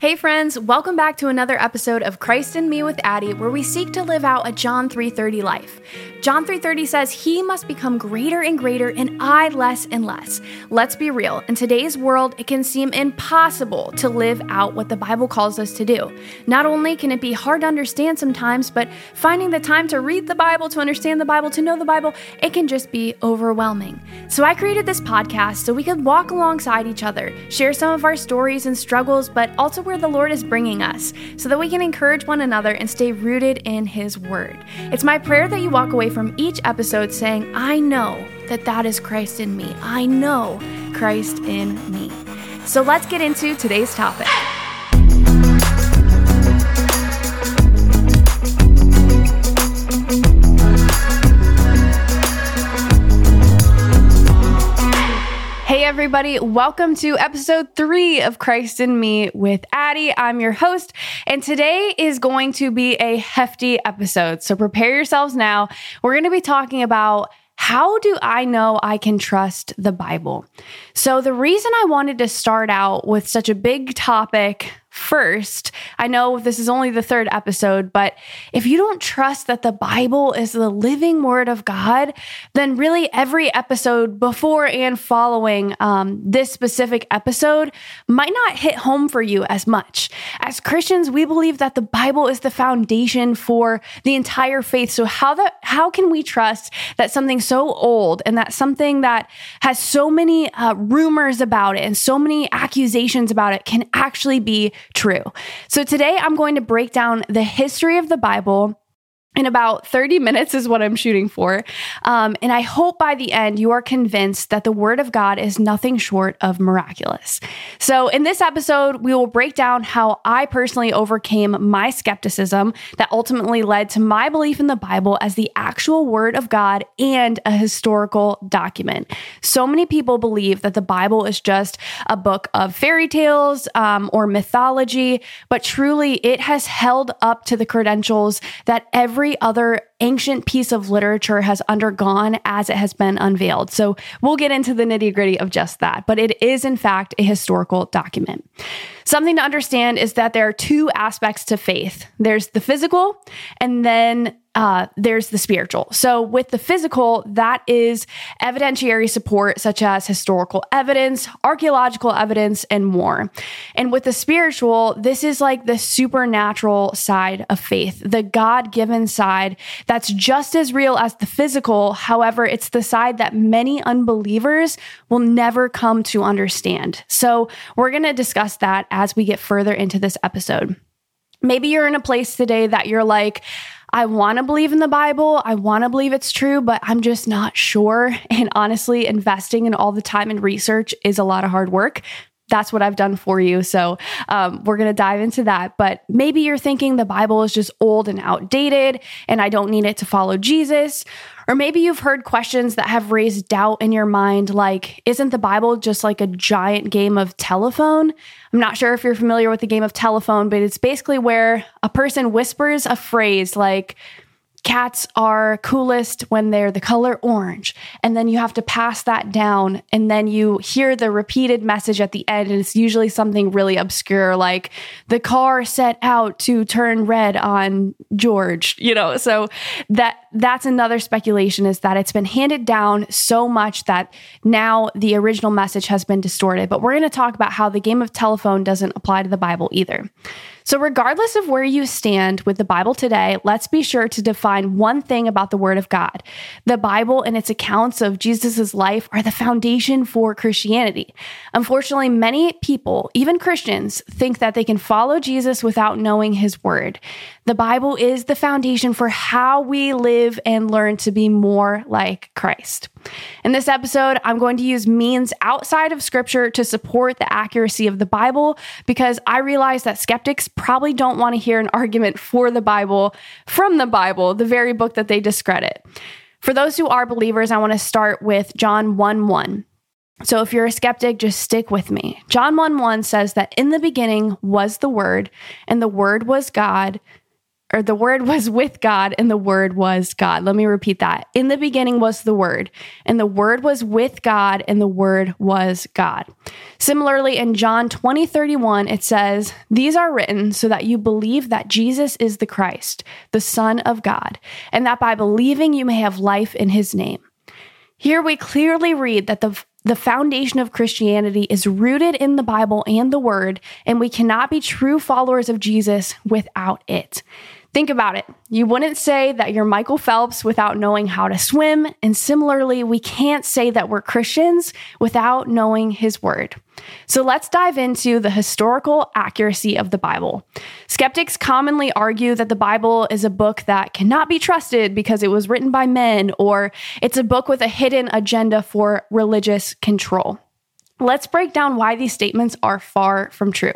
Hey friends, welcome back to another episode of Christ in Me with Addie, where we seek to live out a John 3:30 life. John 3:30 says, "He must become greater and greater and I less and less." Let's be real. In today's world, it can seem impossible to live out what the Bible calls us to do. Not only can it be hard to understand sometimes, but finding the time to read the Bible, to understand the Bible, to know the Bible, it can just be overwhelming. So I created this podcast so we could walk alongside each other, share some of our stories and struggles, but also where the Lord is bringing us so that we can encourage one another and stay rooted in His Word. It's my prayer that you walk away from each episode saying, I know that that is Christ in me. I know Christ in me. So let's get into today's topic. Everybody. Welcome to episode three of Christ in Me with Addie. I'm your host, and today is going to be a hefty episode. So prepare yourselves now. We're going to be talking about how do I know I can trust the Bible? So, the reason I wanted to start out with such a big topic first. I know this is only the third episode, but if you don't trust that the Bible is the living word of God, then really every episode before and following um, this specific episode might not hit home for you as much. As Christians, we believe that the Bible is the foundation for the entire faith. So how that how can we trust that something so old and that something that has so many uh, rumors about it and so many accusations about it can actually be true. So today I'm going to break down the history of the Bible in about 30 minutes is what I'm shooting for. Um, and I hope by the end you are convinced that the Word of God is nothing short of miraculous. So, in this episode, we will break down how I personally overcame my skepticism that ultimately led to my belief in the Bible as the actual Word of God and a historical document. So many people believe that the Bible is just a book of fairy tales um, or mythology, but truly it has held up to the credentials that every every other ancient piece of literature has undergone as it has been unveiled. So we'll get into the nitty gritty of just that, but it is in fact a historical document. Something to understand is that there are two aspects to faith there's the physical, and then uh, there's the spiritual. So, with the physical, that is evidentiary support, such as historical evidence, archaeological evidence, and more. And with the spiritual, this is like the supernatural side of faith, the God given side that's just as real as the physical. However, it's the side that many unbelievers will never come to understand. So, we're going to discuss that as we get further into this episode. Maybe you're in a place today that you're like, I want to believe in the Bible. I want to believe it's true, but I'm just not sure. And honestly, investing in all the time and research is a lot of hard work. That's what I've done for you. So, um, we're going to dive into that. But maybe you're thinking the Bible is just old and outdated and I don't need it to follow Jesus. Or maybe you've heard questions that have raised doubt in your mind, like, isn't the Bible just like a giant game of telephone? I'm not sure if you're familiar with the game of telephone, but it's basically where a person whispers a phrase like, cats are coolest when they're the color orange. And then you have to pass that down. And then you hear the repeated message at the end. And it's usually something really obscure, like the car set out to turn red on George, you know? So that that's another speculation is that it's been handed down so much that now the original message has been distorted. But we're going to talk about how the game of telephone doesn't apply to the Bible either. So, regardless of where you stand with the Bible today, let's be sure to define one thing about the Word of God. The Bible and its accounts of Jesus' life are the foundation for Christianity. Unfortunately, many people, even Christians, think that they can follow Jesus without knowing his Word. The Bible is the foundation for how we live and learn to be more like Christ. In this episode, I'm going to use means outside of Scripture to support the accuracy of the Bible because I realize that skeptics probably don't want to hear an argument for the Bible from the Bible, the very book that they discredit. For those who are believers, I want to start with John 1 1. So if you're a skeptic, just stick with me. John 1 1 says that in the beginning was the Word, and the Word was God, or the word was with God and the word was God. Let me repeat that. In the beginning was the word and the word was with God and the word was God. Similarly in John 20 31 it says, "These are written so that you believe that Jesus is the Christ, the son of God, and that by believing you may have life in his name." Here we clearly read that the the foundation of Christianity is rooted in the Bible and the Word, and we cannot be true followers of Jesus without it. Think about it. You wouldn't say that you're Michael Phelps without knowing how to swim. And similarly, we can't say that we're Christians without knowing his word. So let's dive into the historical accuracy of the Bible. Skeptics commonly argue that the Bible is a book that cannot be trusted because it was written by men, or it's a book with a hidden agenda for religious control. Let's break down why these statements are far from true.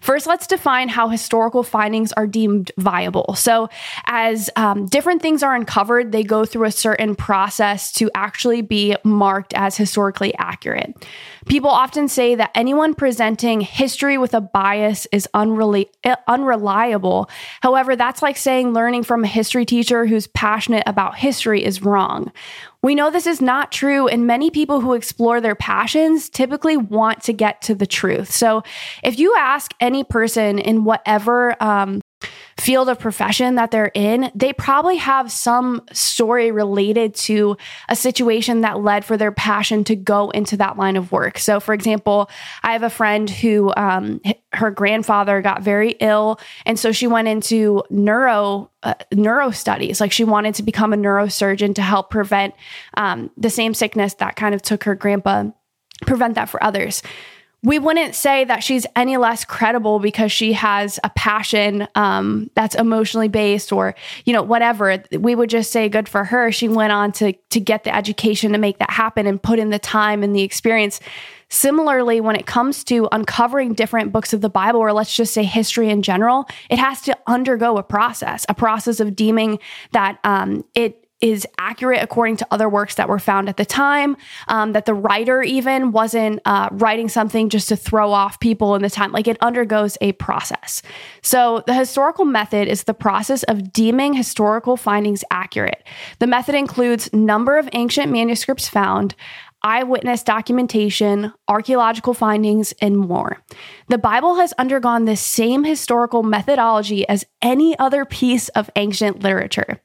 First, let's define how historical findings are deemed viable. So, as um, different things are uncovered, they go through a certain process to actually be marked as historically accurate. People often say that anyone presenting history with a bias is unreli- unreliable. However, that's like saying learning from a history teacher who's passionate about history is wrong. We know this is not true, and many people who explore their passions typically want to get to the truth. So, if you ask any person in whatever um, field of profession that they're in, they probably have some story related to a situation that led for their passion to go into that line of work. So, for example, I have a friend who um, her grandfather got very ill, and so she went into neuro uh, neuro studies. Like she wanted to become a neurosurgeon to help prevent um, the same sickness that kind of took her grandpa, prevent that for others we wouldn't say that she's any less credible because she has a passion um, that's emotionally based or you know whatever. We would just say good for her. She went on to to get the education to make that happen and put in the time and the experience. Similarly when it comes to uncovering different books of the bible or let's just say history in general it has to undergo a process a process of deeming that um, it is accurate according to other works that were found at the time. Um, that the writer even wasn't uh, writing something just to throw off people in the time. Like it undergoes a process. So the historical method is the process of deeming historical findings accurate. The method includes number of ancient manuscripts found, eyewitness documentation, archaeological findings, and more. The Bible has undergone the same historical methodology as any other piece of ancient literature.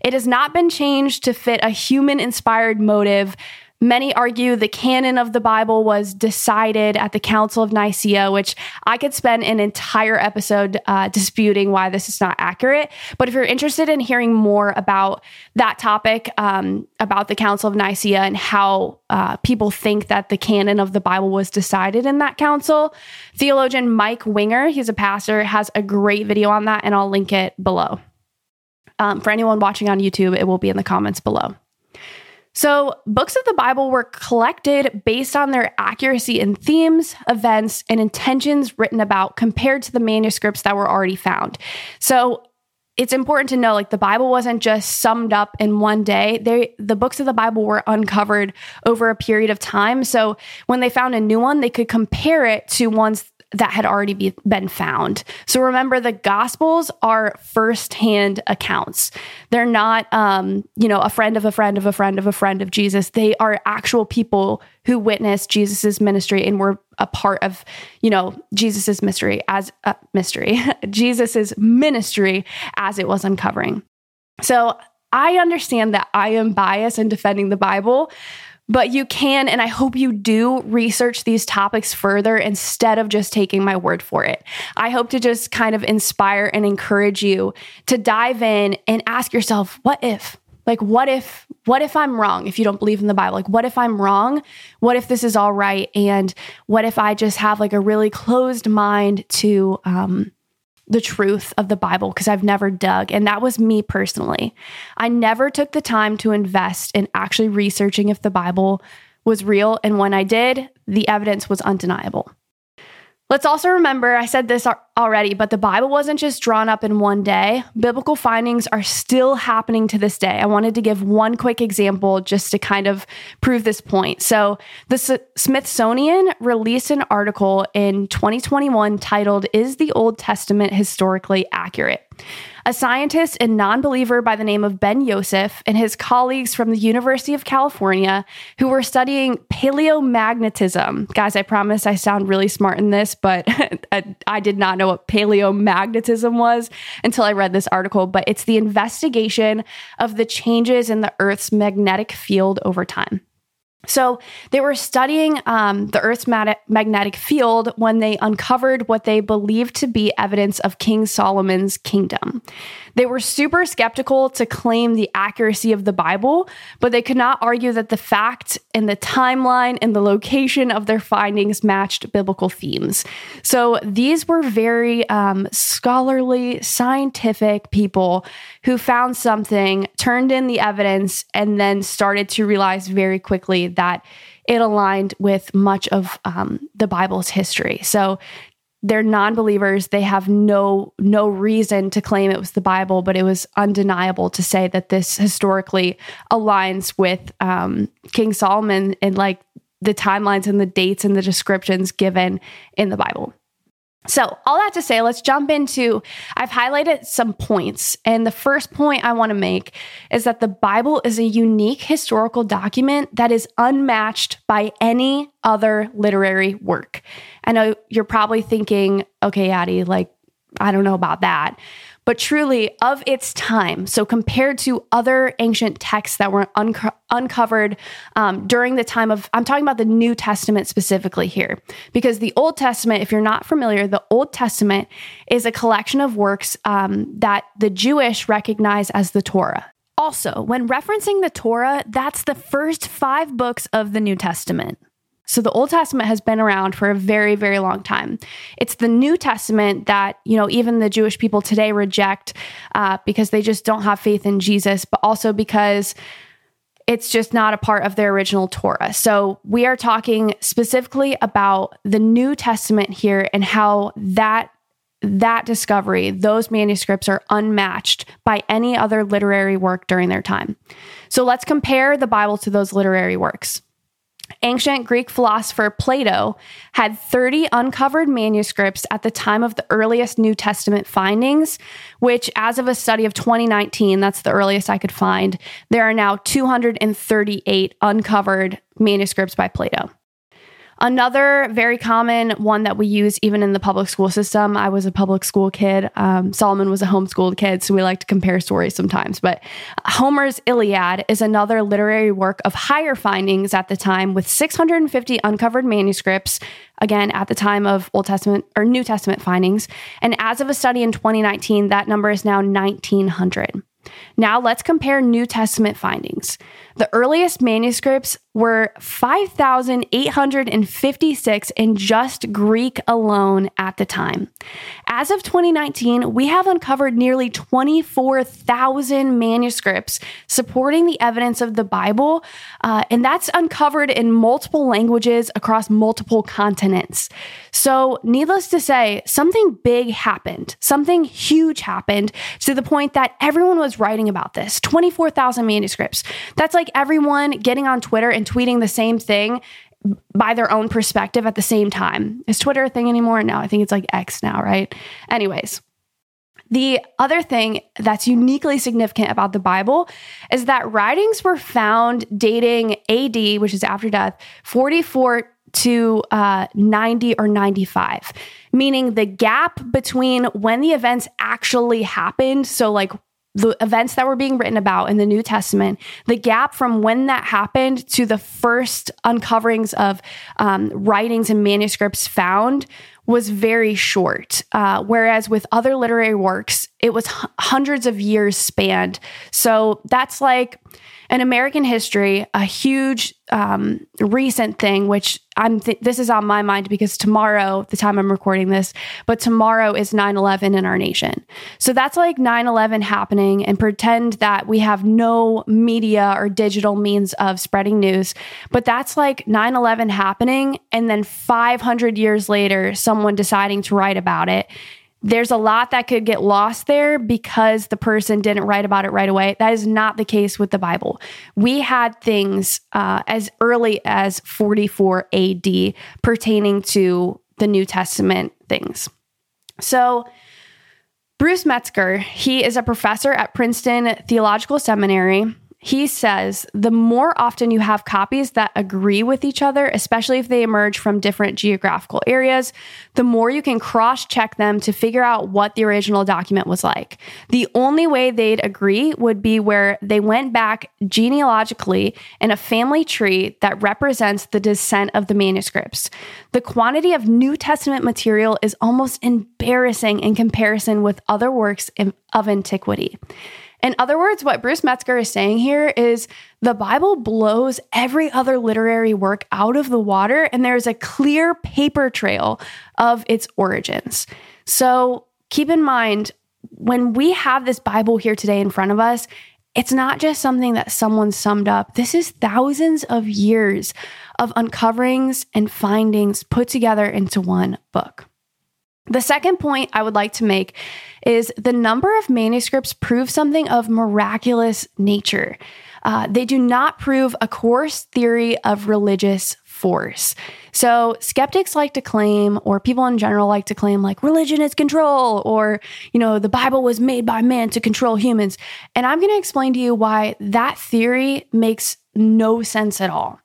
It has not been changed to fit a human inspired motive Many argue the canon of the Bible was decided at the Council of Nicaea, which I could spend an entire episode uh, disputing why this is not accurate. But if you're interested in hearing more about that topic, um, about the Council of Nicaea and how uh, people think that the canon of the Bible was decided in that council, theologian Mike Winger, he's a pastor, has a great video on that, and I'll link it below. Um, for anyone watching on YouTube, it will be in the comments below. So, books of the Bible were collected based on their accuracy in themes, events, and intentions written about compared to the manuscripts that were already found. So, it's important to know like the Bible wasn't just summed up in one day. They the books of the Bible were uncovered over a period of time. So, when they found a new one, they could compare it to ones that had already be, been found. So remember, the Gospels are firsthand accounts. They're not, um, you know, a friend of a friend of a friend of a friend of Jesus. They are actual people who witnessed Jesus's ministry and were a part of, you know, Jesus's mystery as a uh, mystery, Jesus's ministry as it was uncovering. So I understand that I am biased in defending the Bible, but you can, and I hope you do research these topics further instead of just taking my word for it. I hope to just kind of inspire and encourage you to dive in and ask yourself, what if? Like, what if, what if I'm wrong if you don't believe in the Bible? Like, what if I'm wrong? What if this is all right? And what if I just have like a really closed mind to, um, the truth of the Bible because I've never dug. And that was me personally. I never took the time to invest in actually researching if the Bible was real. And when I did, the evidence was undeniable. Let's also remember, I said this already, but the Bible wasn't just drawn up in one day. Biblical findings are still happening to this day. I wanted to give one quick example just to kind of prove this point. So, the Smithsonian released an article in 2021 titled, Is the Old Testament Historically Accurate? A scientist and non believer by the name of Ben Yosef and his colleagues from the University of California who were studying paleomagnetism. Guys, I promise I sound really smart in this, but I did not know what paleomagnetism was until I read this article. But it's the investigation of the changes in the Earth's magnetic field over time. So they were studying um, the Earth's magnetic field when they uncovered what they believed to be evidence of King Solomon's kingdom. They were super skeptical to claim the accuracy of the Bible, but they could not argue that the fact and the timeline and the location of their findings matched biblical themes. So these were very um, scholarly, scientific people who found something, turned in the evidence, and then started to realize very quickly that it aligned with much of um, the Bible's history. So they're non-believers they have no no reason to claim it was the bible but it was undeniable to say that this historically aligns with um, king solomon and like the timelines and the dates and the descriptions given in the bible so, all that to say, let's jump into. I've highlighted some points. And the first point I want to make is that the Bible is a unique historical document that is unmatched by any other literary work. I know you're probably thinking, okay, Addie, like, I don't know about that but truly of its time. So, compared to other ancient texts that were unco- uncovered um, during the time of, I'm talking about the New Testament specifically here, because the Old Testament, if you're not familiar, the Old Testament is a collection of works um, that the Jewish recognize as the Torah. Also, when referencing the Torah, that's the first five books of the New Testament. So the Old Testament has been around for a very, very long time. It's the New Testament that, you know, even the Jewish people today reject uh, because they just don't have faith in Jesus, but also because it's just not a part of their original Torah. So we are talking specifically about the New Testament here and how that that discovery, those manuscripts are unmatched by any other literary work during their time. So let's compare the Bible to those literary works. Ancient Greek philosopher Plato had 30 uncovered manuscripts at the time of the earliest New Testament findings, which, as of a study of 2019, that's the earliest I could find, there are now 238 uncovered manuscripts by Plato. Another very common one that we use even in the public school system. I was a public school kid. Um, Solomon was a homeschooled kid, so we like to compare stories sometimes. But Homer's Iliad is another literary work of higher findings at the time with 650 uncovered manuscripts, again, at the time of Old Testament or New Testament findings. And as of a study in 2019, that number is now 1900. Now let's compare New Testament findings. The earliest manuscripts were 5,856 in just Greek alone at the time. As of 2019, we have uncovered nearly 24,000 manuscripts supporting the evidence of the Bible, uh, and that's uncovered in multiple languages across multiple continents. So, needless to say, something big happened. Something huge happened to the point that everyone was writing about this 24,000 manuscripts. That's like everyone getting on Twitter and tweeting the same thing by their own perspective at the same time. Is Twitter a thing anymore? No, I think it's like X now, right? Anyways, the other thing that's uniquely significant about the Bible is that writings were found dating AD, which is after death, 44 to uh, 90 or 95, meaning the gap between when the events actually happened. So, like the events that were being written about in the New Testament, the gap from when that happened to the first uncoverings of um, writings and manuscripts found was very short. Uh, whereas with other literary works, it was h- hundreds of years spanned. So that's like in American history, a huge um, recent thing, which I'm th- this is on my mind because tomorrow, the time I'm recording this, but tomorrow is 9 11 in our nation. So that's like 9 11 happening, and pretend that we have no media or digital means of spreading news. But that's like 9 11 happening, and then 500 years later, someone deciding to write about it there's a lot that could get lost there because the person didn't write about it right away. That is not the case with the Bible. We had things uh, as early as 44 AD pertaining to the New Testament things. So, Bruce Metzger, he is a professor at Princeton Theological Seminary he says the more often you have copies that agree with each other, especially if they emerge from different geographical areas, the more you can cross check them to figure out what the original document was like. The only way they'd agree would be where they went back genealogically in a family tree that represents the descent of the manuscripts. The quantity of New Testament material is almost embarrassing in comparison with other works of antiquity. In other words, what Bruce Metzger is saying here is the Bible blows every other literary work out of the water, and there's a clear paper trail of its origins. So keep in mind, when we have this Bible here today in front of us, it's not just something that someone summed up. This is thousands of years of uncoverings and findings put together into one book. The second point I would like to make is the number of manuscripts prove something of miraculous nature. Uh, they do not prove a coarse theory of religious force. So skeptics like to claim, or people in general like to claim, like religion is control, or, you know, the Bible was made by man to control humans. And I'm going to explain to you why that theory makes no sense at all.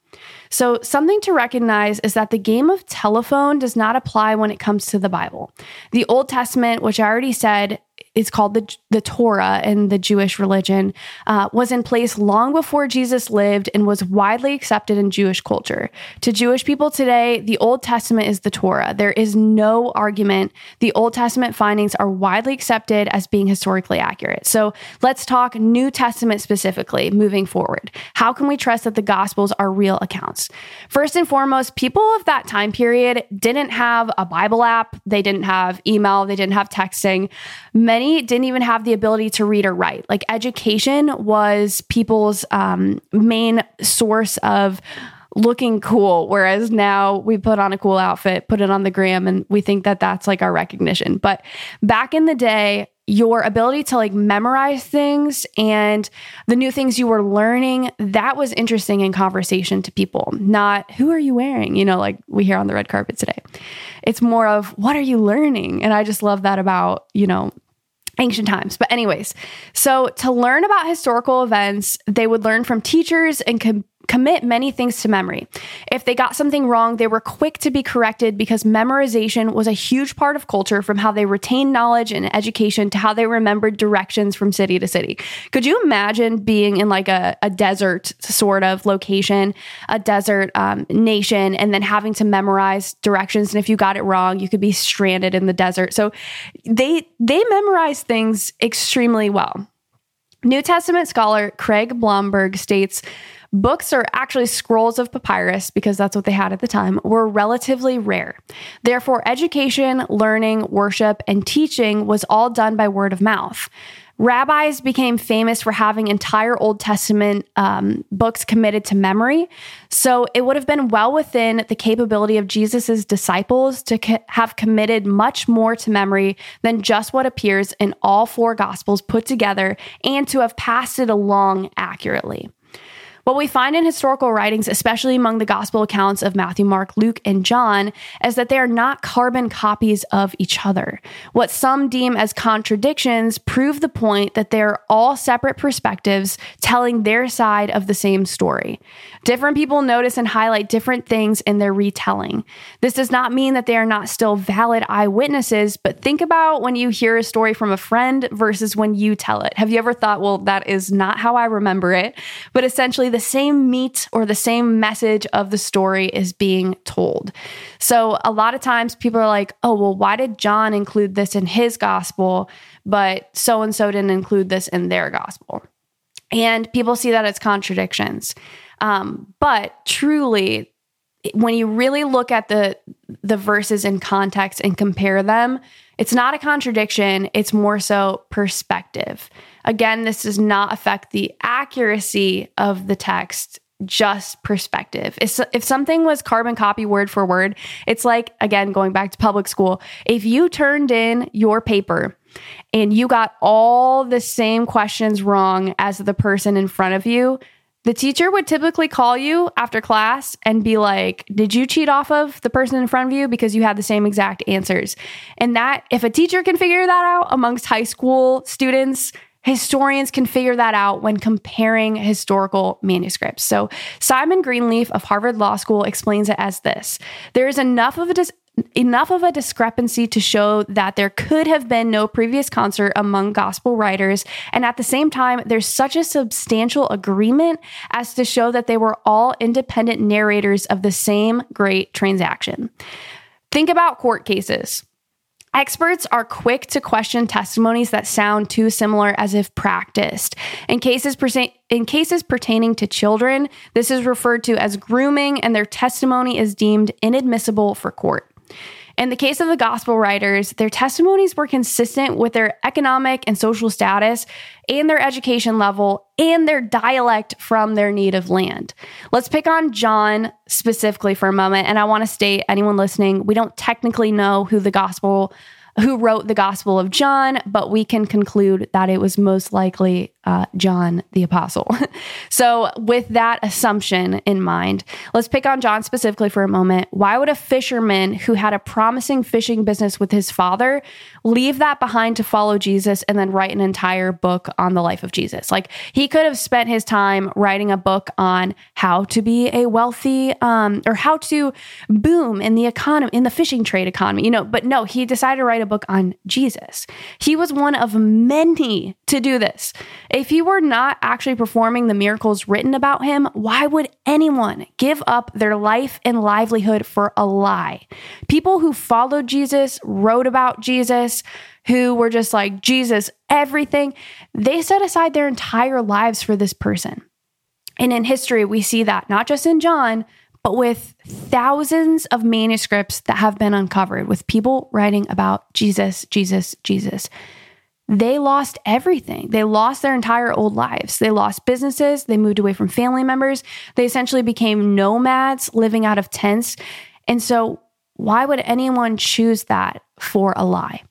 So, something to recognize is that the game of telephone does not apply when it comes to the Bible. The Old Testament, which I already said is called the, the Torah in the Jewish religion, uh, was in place long before Jesus lived and was widely accepted in Jewish culture. To Jewish people today, the Old Testament is the Torah. There is no argument. The Old Testament findings are widely accepted as being historically accurate. So let's talk New Testament specifically moving forward. How can we trust that the Gospels are real accounts? First and foremost, people of that time period didn't have a Bible app, they didn't have email, they didn't have texting. Many many didn't even have the ability to read or write. Like education was people's um, main source of looking cool whereas now we put on a cool outfit put it on the gram and we think that that's like our recognition. But back in the day your ability to like memorize things and the new things you were learning that was interesting in conversation to people not who are you wearing? You know like we hear on the red carpet today. It's more of what are you learning? And i just love that about you know ancient times. But, anyways, so to learn about historical events, they would learn from teachers and com- commit many things to memory. If they got something wrong, they were quick to be corrected because memorization was a huge part of culture from how they retained knowledge and education to how they remembered directions from city to city. Could you imagine being in like a, a desert sort of location, a desert um, nation, and then having to memorize directions? And if you got it wrong, you could be stranded in the desert. So they they memorize things extremely well. New Testament scholar Craig Blomberg states Books, or actually scrolls of papyrus, because that's what they had at the time, were relatively rare. Therefore, education, learning, worship, and teaching was all done by word of mouth. Rabbis became famous for having entire Old Testament um, books committed to memory. So it would have been well within the capability of Jesus' disciples to co- have committed much more to memory than just what appears in all four Gospels put together and to have passed it along accurately. What we find in historical writings, especially among the gospel accounts of Matthew, Mark, Luke, and John, is that they are not carbon copies of each other. What some deem as contradictions prove the point that they're all separate perspectives telling their side of the same story. Different people notice and highlight different things in their retelling. This does not mean that they are not still valid eyewitnesses, but think about when you hear a story from a friend versus when you tell it. Have you ever thought, well, that is not how I remember it? But essentially, the same meat or the same message of the story is being told. So a lot of times people are like, oh, well, why did John include this in his gospel, but so and so didn't include this in their gospel? And people see that as contradictions. Um, but truly, when you really look at the the verses in context and compare them, it's not a contradiction, it's more so perspective. Again, this does not affect the accuracy of the text just perspective. If, if something was carbon copy word for word, it's like, again, going back to public school, if you turned in your paper and you got all the same questions wrong as the person in front of you, the teacher would typically call you after class and be like, Did you cheat off of the person in front of you because you had the same exact answers? And that, if a teacher can figure that out amongst high school students, Historians can figure that out when comparing historical manuscripts. So, Simon Greenleaf of Harvard Law School explains it as this. There is enough of a dis- enough of a discrepancy to show that there could have been no previous concert among gospel writers and at the same time there's such a substantial agreement as to show that they were all independent narrators of the same great transaction. Think about court cases Experts are quick to question testimonies that sound too similar as if practiced. In cases, in cases pertaining to children, this is referred to as grooming, and their testimony is deemed inadmissible for court. In the case of the gospel writers, their testimonies were consistent with their economic and social status and their education level and their dialect from their native land. Let's pick on John specifically for a moment. And I want to state, anyone listening, we don't technically know who the gospel who wrote the Gospel of John, but we can conclude that it was most likely uh, John the Apostle. so, with that assumption in mind, let's pick on John specifically for a moment. Why would a fisherman who had a promising fishing business with his father leave that behind to follow Jesus and then write an entire book on the life of Jesus? Like, he could have spent his time writing a book on how to be a wealthy um, or how to boom in the economy, in the fishing trade economy, you know, but no, he decided to write a book on Jesus. He was one of many to do this. If he were not actually performing the miracles written about him, why would anyone give up their life and livelihood for a lie? People who followed Jesus, wrote about Jesus, who were just like, Jesus, everything, they set aside their entire lives for this person. And in history, we see that not just in John, but with thousands of manuscripts that have been uncovered with people writing about Jesus, Jesus, Jesus they lost everything. They lost their entire old lives. They lost businesses. They moved away from family members. They essentially became nomads living out of tents. And so, why would anyone choose that for a lie?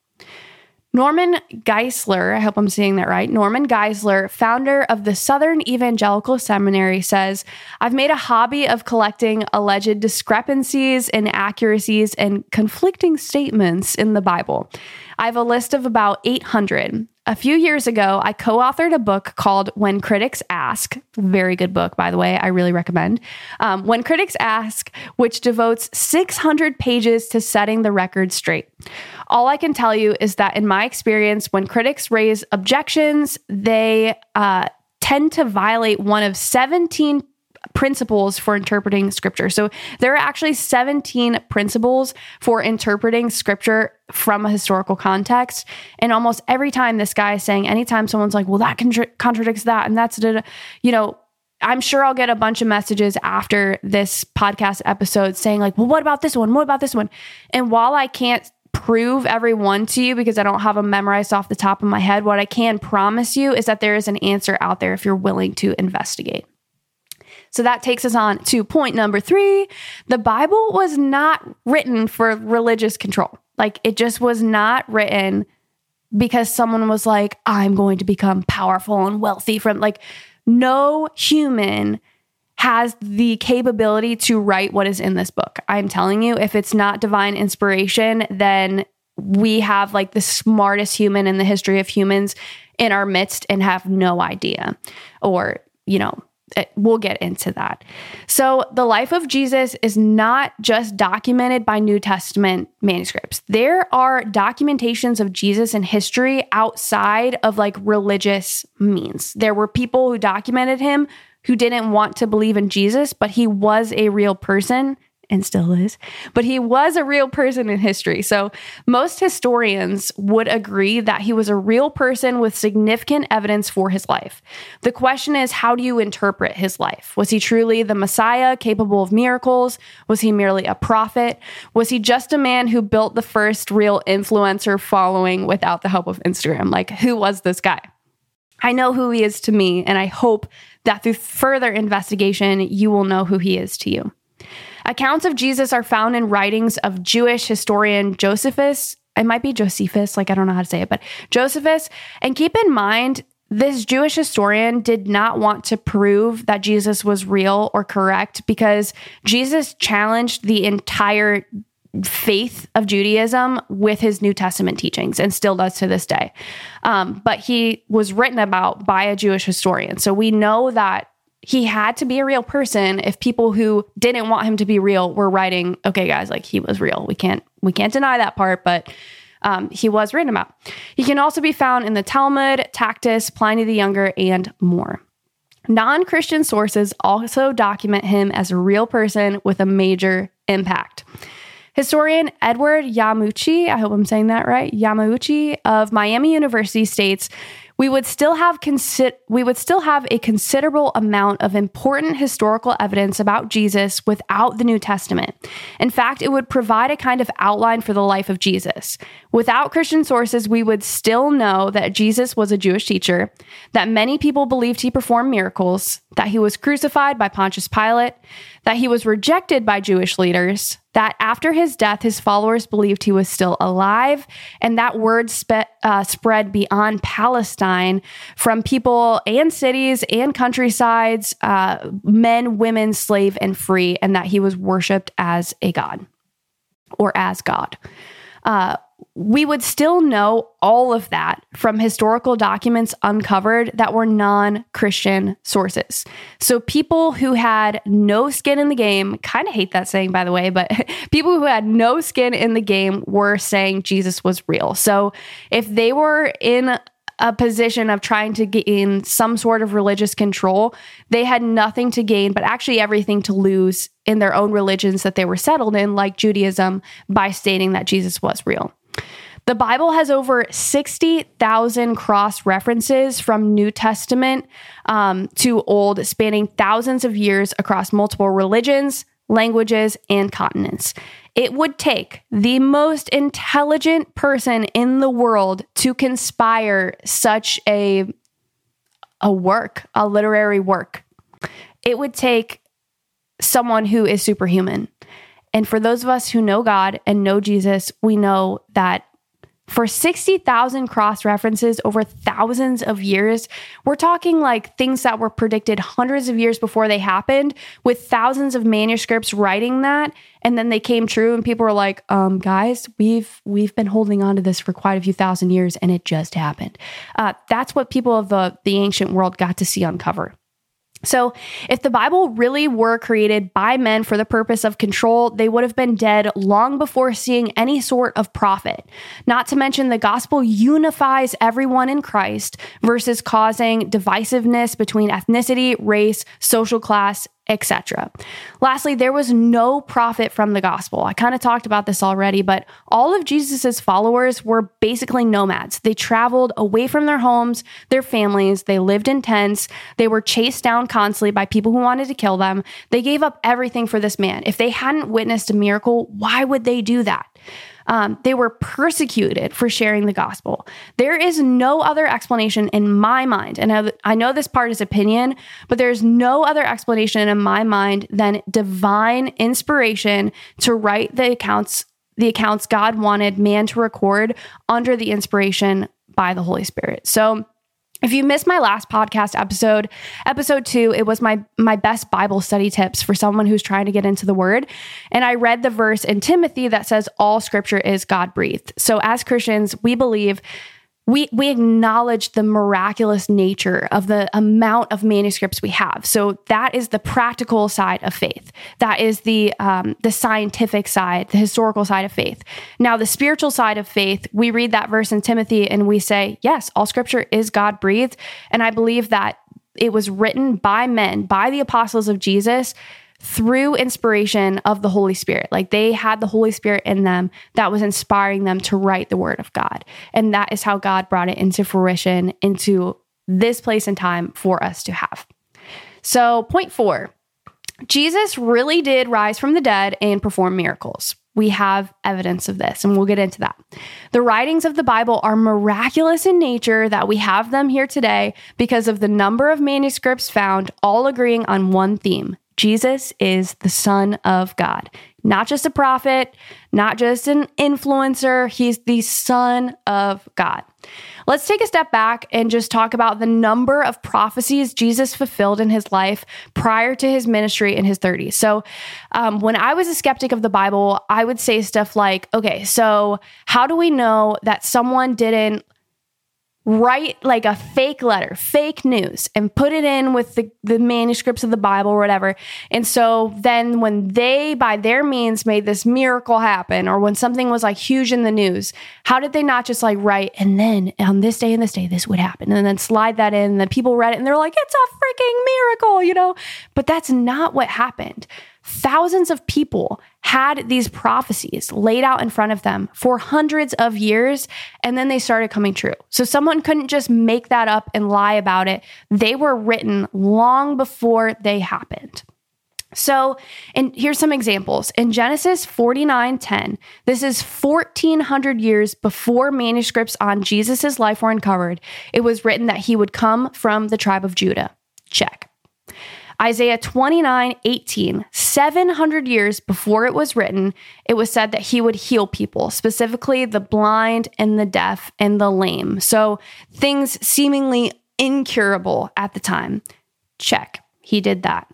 Norman Geisler, I hope I'm saying that right. Norman Geisler, founder of the Southern Evangelical Seminary, says, I've made a hobby of collecting alleged discrepancies, inaccuracies, and conflicting statements in the Bible. I have a list of about 800. A few years ago, I co authored a book called When Critics Ask. Very good book, by the way. I really recommend. Um, when Critics Ask, which devotes 600 pages to setting the record straight. All I can tell you is that in my experience, when critics raise objections, they uh, tend to violate one of 17 principles for interpreting scripture. So there are actually 17 principles for interpreting scripture from a historical context. And almost every time this guy is saying, anytime someone's like, well, that contra- contradicts that, and that's, you know, I'm sure I'll get a bunch of messages after this podcast episode saying, like, well, what about this one? What about this one? And while I can't prove every one to you because I don't have them memorized off the top of my head, what I can promise you is that there is an answer out there if you're willing to investigate. So that takes us on to point number three. The Bible was not written for religious control. Like it just was not written because someone was like, I'm going to become powerful and wealthy from like, no human has the capability to write what is in this book. I'm telling you, if it's not divine inspiration, then we have like the smartest human in the history of humans in our midst and have no idea. Or, you know, it, we'll get into that. So, the life of Jesus is not just documented by New Testament manuscripts. There are documentations of Jesus in history outside of like religious means. There were people who documented him who didn't want to believe in Jesus, but he was a real person and still is, but he was a real person in history. So most historians would agree that he was a real person with significant evidence for his life. The question is, how do you interpret his life? Was he truly the Messiah, capable of miracles? Was he merely a prophet? Was he just a man who built the first real influencer following without the help of Instagram? Like, who was this guy? I know who he is to me, and I hope that through further investigation, you will know who he is to you. Accounts of Jesus are found in writings of Jewish historian Josephus. It might be Josephus, like I don't know how to say it, but Josephus. And keep in mind, this Jewish historian did not want to prove that Jesus was real or correct because Jesus challenged the entire faith of Judaism with his New Testament teachings and still does to this day. Um, but he was written about by a Jewish historian. So we know that he had to be a real person if people who didn't want him to be real were writing, okay, guys, like he was real. We can't we can't deny that part, but um, he was written about. He can also be found in the Talmud, Tacitus, Pliny the Younger, and more. Non Christian sources also document him as a real person with a major impact. Historian Edward Yamauchi, I hope I'm saying that right, Yamauchi of Miami University states we would still have consi- we would still have a considerable amount of important historical evidence about Jesus without the New Testament. In fact, it would provide a kind of outline for the life of Jesus. Without Christian sources, we would still know that Jesus was a Jewish teacher, that many people believed he performed miracles, that he was crucified by Pontius Pilate, that he was rejected by Jewish leaders, that after his death, his followers believed he was still alive, and that word spe- uh, spread beyond Palestine from people and cities and countrysides, uh, men, women, slave, and free, and that he was worshiped as a god or as God. Uh, we would still know all of that from historical documents uncovered that were non Christian sources. So, people who had no skin in the game, kind of hate that saying, by the way, but people who had no skin in the game were saying Jesus was real. So, if they were in a position of trying to gain some sort of religious control, they had nothing to gain, but actually everything to lose in their own religions that they were settled in, like Judaism, by stating that Jesus was real. The Bible has over 60,000 cross references from New Testament um, to Old, spanning thousands of years across multiple religions, languages, and continents. It would take the most intelligent person in the world to conspire such a, a work, a literary work. It would take someone who is superhuman. And for those of us who know God and know Jesus, we know that for 60,000 cross references over thousands of years, we're talking like things that were predicted hundreds of years before they happened, with thousands of manuscripts writing that, and then they came true, and people were like, um, "Guys, we've we've been holding on to this for quite a few thousand years, and it just happened." Uh, that's what people of the the ancient world got to see uncover. So, if the Bible really were created by men for the purpose of control, they would have been dead long before seeing any sort of profit. Not to mention, the gospel unifies everyone in Christ versus causing divisiveness between ethnicity, race, social class, etc. Lastly, there was no profit from the gospel. I kind of talked about this already, but all of Jesus's followers were basically nomads. They traveled away from their homes, their families, they lived in tents, they were chased down constantly by people who wanted to kill them. They gave up everything for this man. If they hadn't witnessed a miracle, why would they do that? Um, they were persecuted for sharing the gospel. There is no other explanation in my mind, and I know this part is opinion, but there's no other explanation in my mind than divine inspiration to write the accounts the accounts God wanted man to record under the inspiration by the Holy Spirit. So if you missed my last podcast episode, episode 2, it was my my best Bible study tips for someone who's trying to get into the word. And I read the verse in Timothy that says all scripture is God-breathed. So as Christians, we believe we we acknowledge the miraculous nature of the amount of manuscripts we have. So that is the practical side of faith. That is the um, the scientific side, the historical side of faith. Now, the spiritual side of faith, we read that verse in Timothy and we say, yes, all Scripture is God breathed, and I believe that it was written by men, by the apostles of Jesus through inspiration of the Holy Spirit. Like they had the Holy Spirit in them that was inspiring them to write the word of God. And that is how God brought it into fruition, into this place and time for us to have. So, point four Jesus really did rise from the dead and perform miracles. we have evidence of this, and we'll get into that. The writings of the Bible are miraculous in nature that we have them here today because of the number of manuscripts found, all agreeing on one theme Jesus is the Son of God. Not just a prophet, not just an influencer, he's the Son of God. Let's take a step back and just talk about the number of prophecies Jesus fulfilled in his life prior to his ministry in his 30s. So, um, when I was a skeptic of the Bible, I would say stuff like, okay, so how do we know that someone didn't write like a fake letter, fake news, and put it in with the, the manuscripts of the Bible or whatever. And so then when they, by their means, made this miracle happen, or when something was like huge in the news, how did they not just like write, and then on this day and this day, this would happen, and then slide that in, and then people read it and they're like, it's a freaking miracle, you know? But that's not what happened. Thousands of people had these prophecies laid out in front of them for hundreds of years, and then they started coming true. So someone couldn't just make that up and lie about it. They were written long before they happened. So, and here's some examples. In Genesis 49:10, this is 1400 years before manuscripts on Jesus' life were uncovered. It was written that he would come from the tribe of Judah. Check. Isaiah 29 18, 700 years before it was written, it was said that he would heal people, specifically the blind and the deaf and the lame. So things seemingly incurable at the time. Check. He did that.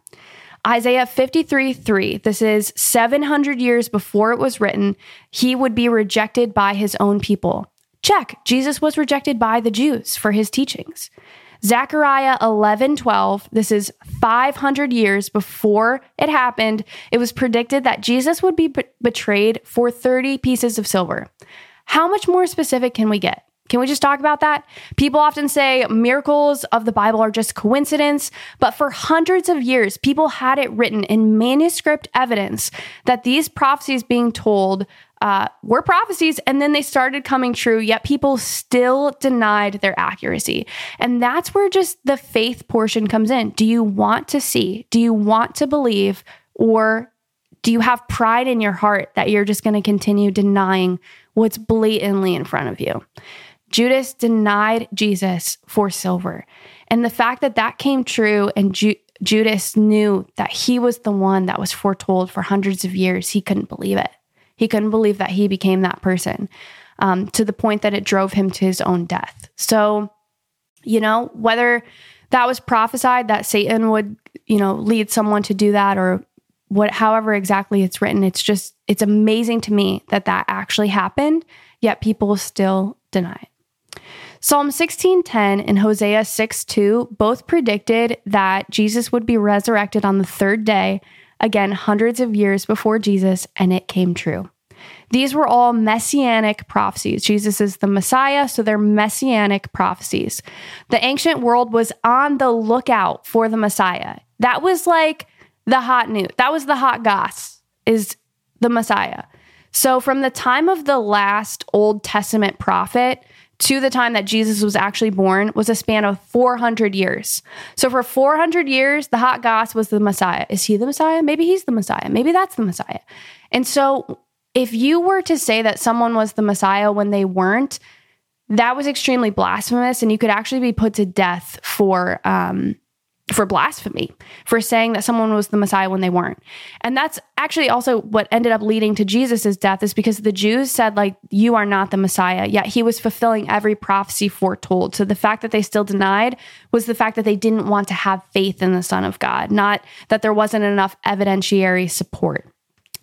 Isaiah 53 3, this is 700 years before it was written, he would be rejected by his own people. Check. Jesus was rejected by the Jews for his teachings. Zechariah 11 12, this is 500 years before it happened, it was predicted that Jesus would be betrayed for 30 pieces of silver. How much more specific can we get? Can we just talk about that? People often say miracles of the Bible are just coincidence, but for hundreds of years, people had it written in manuscript evidence that these prophecies being told uh, were prophecies and then they started coming true, yet people still denied their accuracy. And that's where just the faith portion comes in. Do you want to see? Do you want to believe? Or do you have pride in your heart that you're just going to continue denying what's blatantly in front of you? Judas denied Jesus for silver. And the fact that that came true and Ju- Judas knew that he was the one that was foretold for hundreds of years, he couldn't believe it. He couldn't believe that he became that person um, to the point that it drove him to his own death. So, you know, whether that was prophesied that Satan would, you know, lead someone to do that or what, however exactly it's written, it's just, it's amazing to me that that actually happened, yet people still deny it. Psalm 16:10 and Hosea 6:2 both predicted that Jesus would be resurrected on the third day again, hundreds of years before Jesus, and it came true. These were all messianic prophecies. Jesus is the Messiah, so they're messianic prophecies. The ancient world was on the lookout for the Messiah. That was like the hot news. That was the hot goss, is the Messiah. So, from the time of the last Old Testament prophet to the time that Jesus was actually born was a span of 400 years. So for 400 years, the hot goss was the Messiah. Is he the Messiah? Maybe he's the Messiah. Maybe that's the Messiah. And so if you were to say that someone was the Messiah when they weren't, that was extremely blasphemous, and you could actually be put to death for um, for blasphemy, for saying that someone was the Messiah when they weren't. And that's actually also what ended up leading to Jesus' death, is because the Jews said, like, you are not the Messiah, yet he was fulfilling every prophecy foretold. So the fact that they still denied was the fact that they didn't want to have faith in the Son of God, not that there wasn't enough evidentiary support.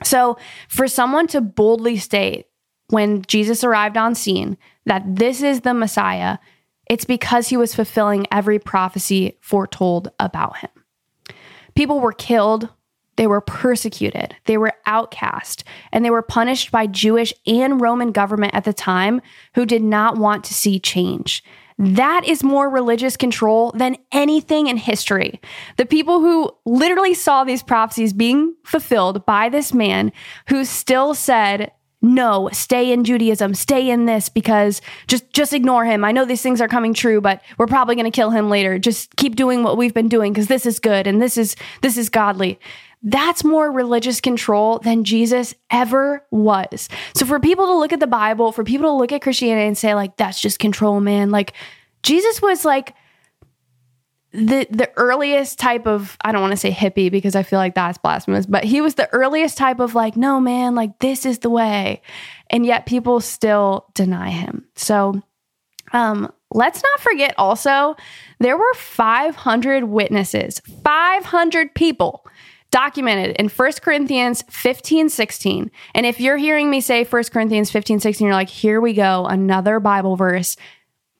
So for someone to boldly state when Jesus arrived on scene that this is the Messiah, it's because he was fulfilling every prophecy foretold about him. People were killed, they were persecuted, they were outcast, and they were punished by Jewish and Roman government at the time who did not want to see change. That is more religious control than anything in history. The people who literally saw these prophecies being fulfilled by this man who still said, no, stay in Judaism, stay in this because just just ignore him. I know these things are coming true, but we're probably going to kill him later. Just keep doing what we've been doing because this is good and this is this is godly. that's more religious control than Jesus ever was. So for people to look at the Bible, for people to look at Christianity and say like that's just control, man, like Jesus was like the the earliest type of I don't want to say hippie because I feel like that's blasphemous, but he was the earliest type of like no man, like this is the way. And yet people still deny him. So um let's not forget also there were 500 witnesses, 500 people documented in 1 Corinthians 15, 16. And if you're hearing me say 1 Corinthians 15, 16, you're like, here we go, another Bible verse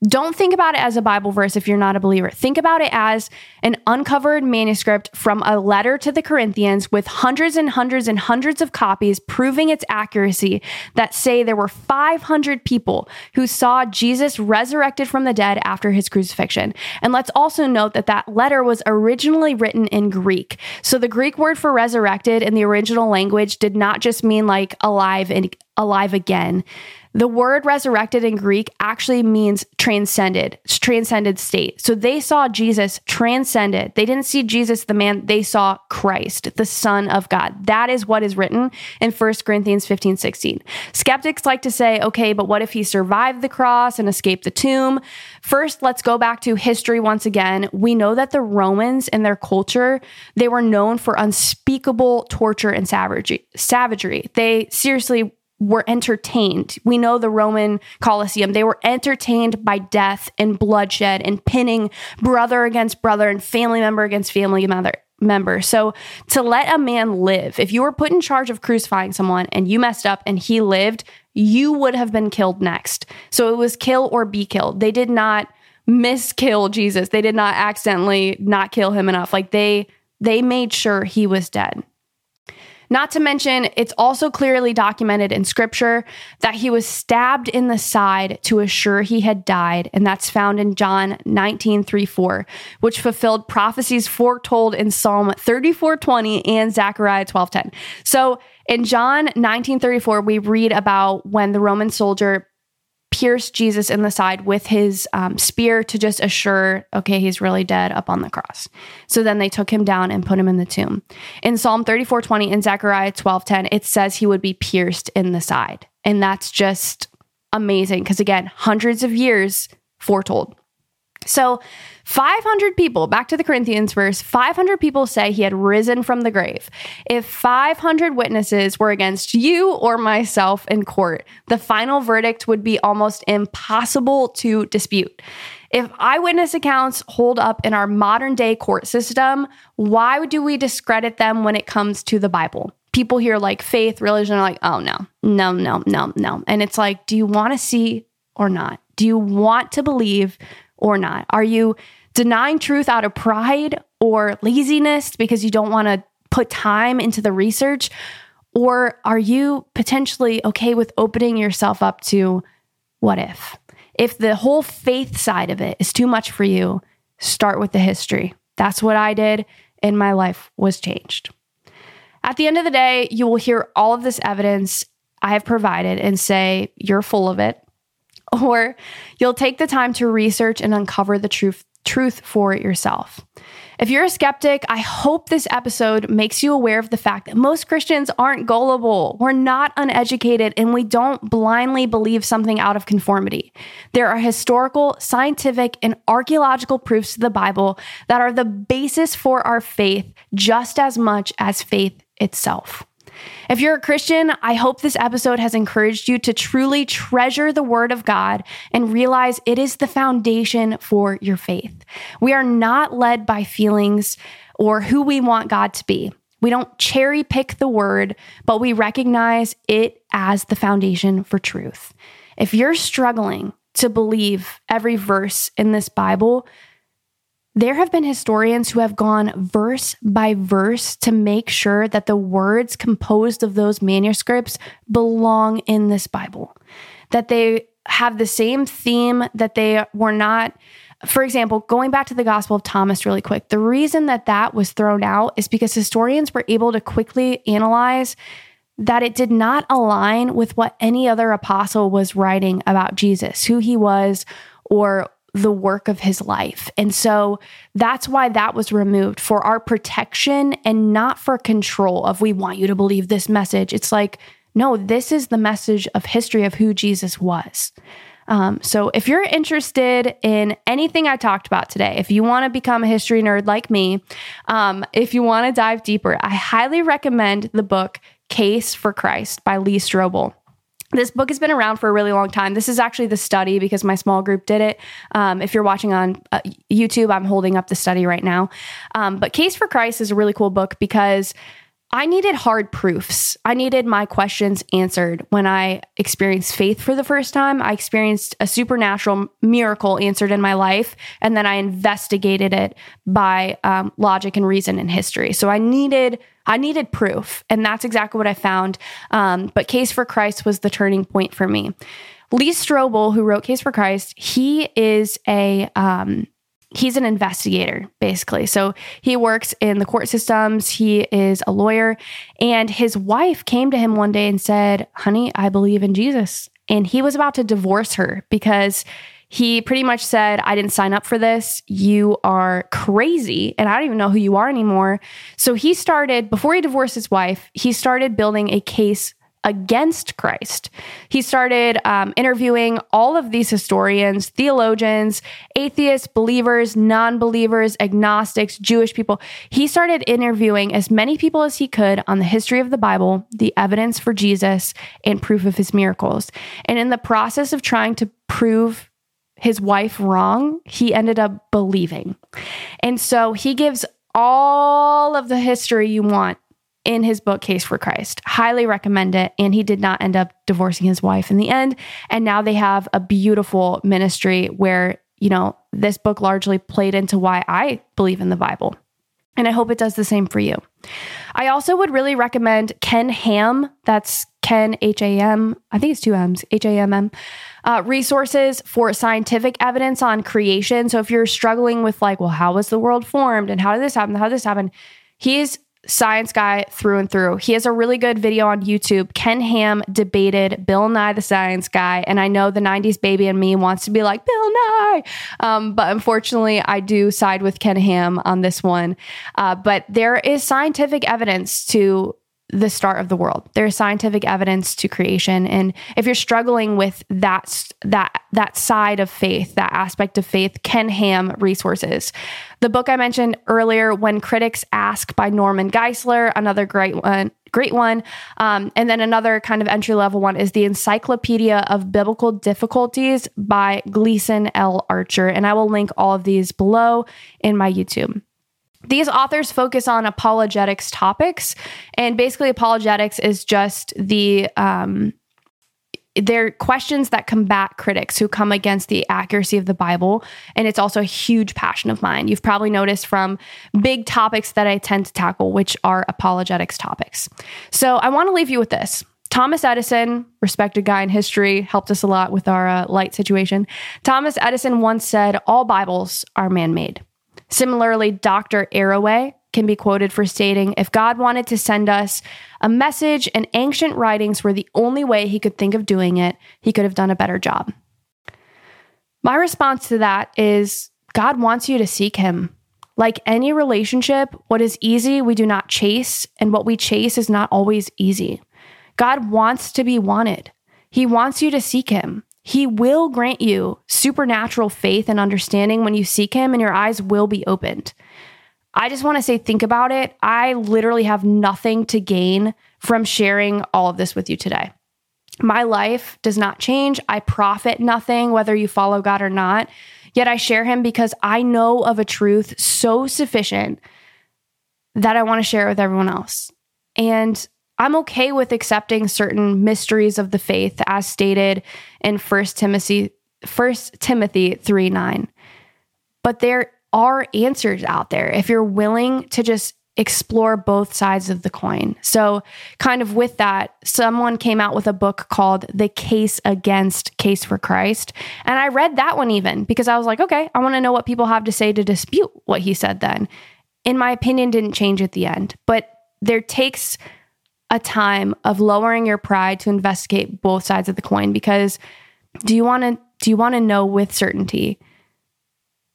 don't think about it as a Bible verse if you're not a believer. Think about it as an uncovered manuscript from a letter to the Corinthians with hundreds and hundreds and hundreds of copies proving its accuracy that say there were 500 people who saw Jesus resurrected from the dead after his crucifixion. And let's also note that that letter was originally written in Greek. So the Greek word for resurrected in the original language did not just mean like alive and alive again. The word resurrected in Greek actually means transcended, transcended state. So they saw Jesus transcended. They didn't see Jesus, the man, they saw Christ, the Son of God. That is what is written in 1 Corinthians 15, 16. Skeptics like to say, okay, but what if he survived the cross and escaped the tomb? First, let's go back to history once again. We know that the Romans and their culture, they were known for unspeakable torture and savagery. Savagery. They seriously were entertained. We know the Roman Colosseum, they were entertained by death and bloodshed and pinning brother against brother and family member against family member. Member. So, to let a man live, if you were put in charge of crucifying someone and you messed up and he lived, you would have been killed next. So, it was kill or be killed. They did not miskill Jesus. They did not accidentally not kill him enough. Like they they made sure he was dead. Not to mention, it's also clearly documented in scripture that he was stabbed in the side to assure he had died. And that's found in John 19, 3, 4, which fulfilled prophecies foretold in Psalm 34, 20 and Zechariah 12, 10. So in John 19, 34, we read about when the Roman soldier pierced Jesus in the side with his um, spear to just assure, okay, he's really dead up on the cross. So then they took him down and put him in the tomb. In Psalm 34 20 and Zechariah 12 10, it says he would be pierced in the side. And that's just amazing because, again, hundreds of years foretold. So 500 people, back to the Corinthians verse, 500 people say he had risen from the grave. If 500 witnesses were against you or myself in court, the final verdict would be almost impossible to dispute. If eyewitness accounts hold up in our modern day court system, why do we discredit them when it comes to the Bible? People hear like faith, religion are like, oh no, no, no, no, no. And it's like, do you want to see or not? Do you want to believe or not? Are you denying truth out of pride or laziness because you don't want to put time into the research? Or are you potentially okay with opening yourself up to what if? If the whole faith side of it is too much for you, start with the history. That's what I did, and my life was changed. At the end of the day, you will hear all of this evidence I have provided and say, You're full of it or you'll take the time to research and uncover the truth truth for yourself. If you're a skeptic, I hope this episode makes you aware of the fact that most Christians aren't gullible. We're not uneducated and we don't blindly believe something out of conformity. There are historical, scientific, and archaeological proofs to the Bible that are the basis for our faith just as much as faith itself. If you're a Christian, I hope this episode has encouraged you to truly treasure the Word of God and realize it is the foundation for your faith. We are not led by feelings or who we want God to be. We don't cherry pick the Word, but we recognize it as the foundation for truth. If you're struggling to believe every verse in this Bible, there have been historians who have gone verse by verse to make sure that the words composed of those manuscripts belong in this Bible, that they have the same theme, that they were not. For example, going back to the Gospel of Thomas really quick, the reason that that was thrown out is because historians were able to quickly analyze that it did not align with what any other apostle was writing about Jesus, who he was, or the work of his life. And so that's why that was removed for our protection and not for control of we want you to believe this message. It's like, no, this is the message of history of who Jesus was. Um, so if you're interested in anything I talked about today, if you want to become a history nerd like me, um, if you want to dive deeper, I highly recommend the book Case for Christ by Lee Strobel. This book has been around for a really long time. This is actually the study because my small group did it. Um, if you're watching on uh, YouTube, I'm holding up the study right now. Um, but Case for Christ is a really cool book because I needed hard proofs. I needed my questions answered when I experienced faith for the first time. I experienced a supernatural miracle answered in my life, and then I investigated it by um, logic and reason and history. So I needed I needed proof, and that's exactly what I found. Um, but Case for Christ was the turning point for me. Lee Strobel, who wrote Case for Christ, he is a um, he's an investigator basically so he works in the court systems he is a lawyer and his wife came to him one day and said honey i believe in jesus and he was about to divorce her because he pretty much said i didn't sign up for this you are crazy and i don't even know who you are anymore so he started before he divorced his wife he started building a case against Christ. He started um, interviewing all of these historians, theologians, atheists, believers, non believers, agnostics, Jewish people. He started interviewing as many people as he could on the history of the Bible, the evidence for Jesus, and proof of his miracles. And in the process of trying to prove his wife wrong, he ended up believing. And so he gives all of the history you want in his book Case for Christ. Highly recommend it. And he did not end up divorcing his wife in the end. And now they have a beautiful ministry where, you know, this book largely played into why I believe in the Bible. And I hope it does the same for you. I also would really recommend Ken Ham. That's Ken H A M. I think it's two M's. H A M M. Uh, resources for scientific evidence on creation. So if you're struggling with like, well, how was the world formed and how did this happen? How did this happen? He's science guy through and through. He has a really good video on YouTube. Ken Ham debated Bill Nye the Science Guy, and I know the '90s baby in me wants to be like Bill Nye, um, but unfortunately, I do side with Ken Ham on this one. Uh, but there is scientific evidence to the start of the world. There's scientific evidence to creation, and if you're struggling with that that that side of faith, that aspect of faith, Ken Ham resources. The book I mentioned earlier, "When Critics Ask" by Norman Geisler, another great one. Great one. Um, and then another kind of entry level one is the Encyclopedia of Biblical Difficulties by Gleason L. Archer. And I will link all of these below in my YouTube. These authors focus on apologetics topics, and basically, apologetics is just the um, they're questions that combat critics who come against the accuracy of the Bible. And it's also a huge passion of mine. You've probably noticed from big topics that I tend to tackle, which are apologetics topics. So I want to leave you with this. Thomas Edison, respected guy in history, helped us a lot with our uh, light situation. Thomas Edison once said, All Bibles are man made. Similarly, Dr. Arroway can be quoted for stating if God wanted to send us a message and ancient writings were the only way he could think of doing it, he could have done a better job. My response to that is God wants you to seek him. Like any relationship, what is easy we do not chase, and what we chase is not always easy. God wants to be wanted. He wants you to seek him. He will grant you supernatural faith and understanding when you seek Him, and your eyes will be opened. I just want to say, think about it. I literally have nothing to gain from sharing all of this with you today. My life does not change. I profit nothing, whether you follow God or not. Yet I share Him because I know of a truth so sufficient that I want to share it with everyone else. And I'm okay with accepting certain mysteries of the faith as stated in 1 Timothy 1 Timothy 3 9. But there are answers out there if you're willing to just explore both sides of the coin. So, kind of with that, someone came out with a book called The Case Against Case for Christ. And I read that one even because I was like, okay, I want to know what people have to say to dispute what he said then. In my opinion, didn't change at the end, but there takes a time of lowering your pride to investigate both sides of the coin because do you want to do you want to know with certainty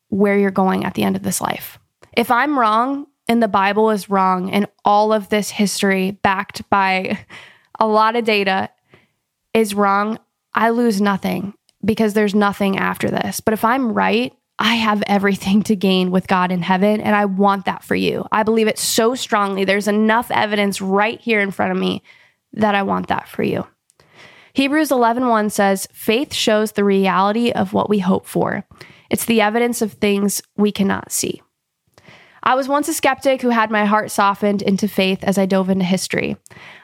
where you're going at the end of this life. If I'm wrong and the Bible is wrong and all of this history backed by a lot of data is wrong, I lose nothing because there's nothing after this. But if I'm right, I have everything to gain with God in heaven, and I want that for you. I believe it so strongly. There's enough evidence right here in front of me that I want that for you. Hebrews 11:1 says, "Faith shows the reality of what we hope for. It's the evidence of things we cannot see." I was once a skeptic who had my heart softened into faith as I dove into history.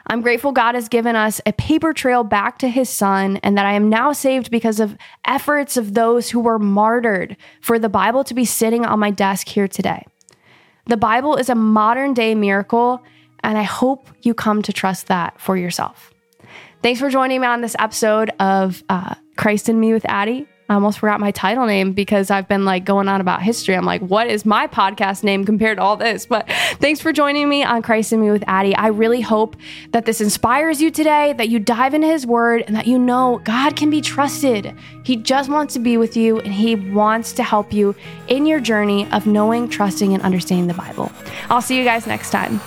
I'm grateful God has given us a paper trail back to his son and that I am now saved because of efforts of those who were martyred for the Bible to be sitting on my desk here today. The Bible is a modern day miracle, and I hope you come to trust that for yourself. Thanks for joining me on this episode of uh, Christ in Me with Addie. I almost forgot my title name because I've been like going on about history. I'm like, what is my podcast name compared to all this? But thanks for joining me on Christ in Me with Addie. I really hope that this inspires you today, that you dive into his word, and that you know God can be trusted. He just wants to be with you and he wants to help you in your journey of knowing, trusting, and understanding the Bible. I'll see you guys next time.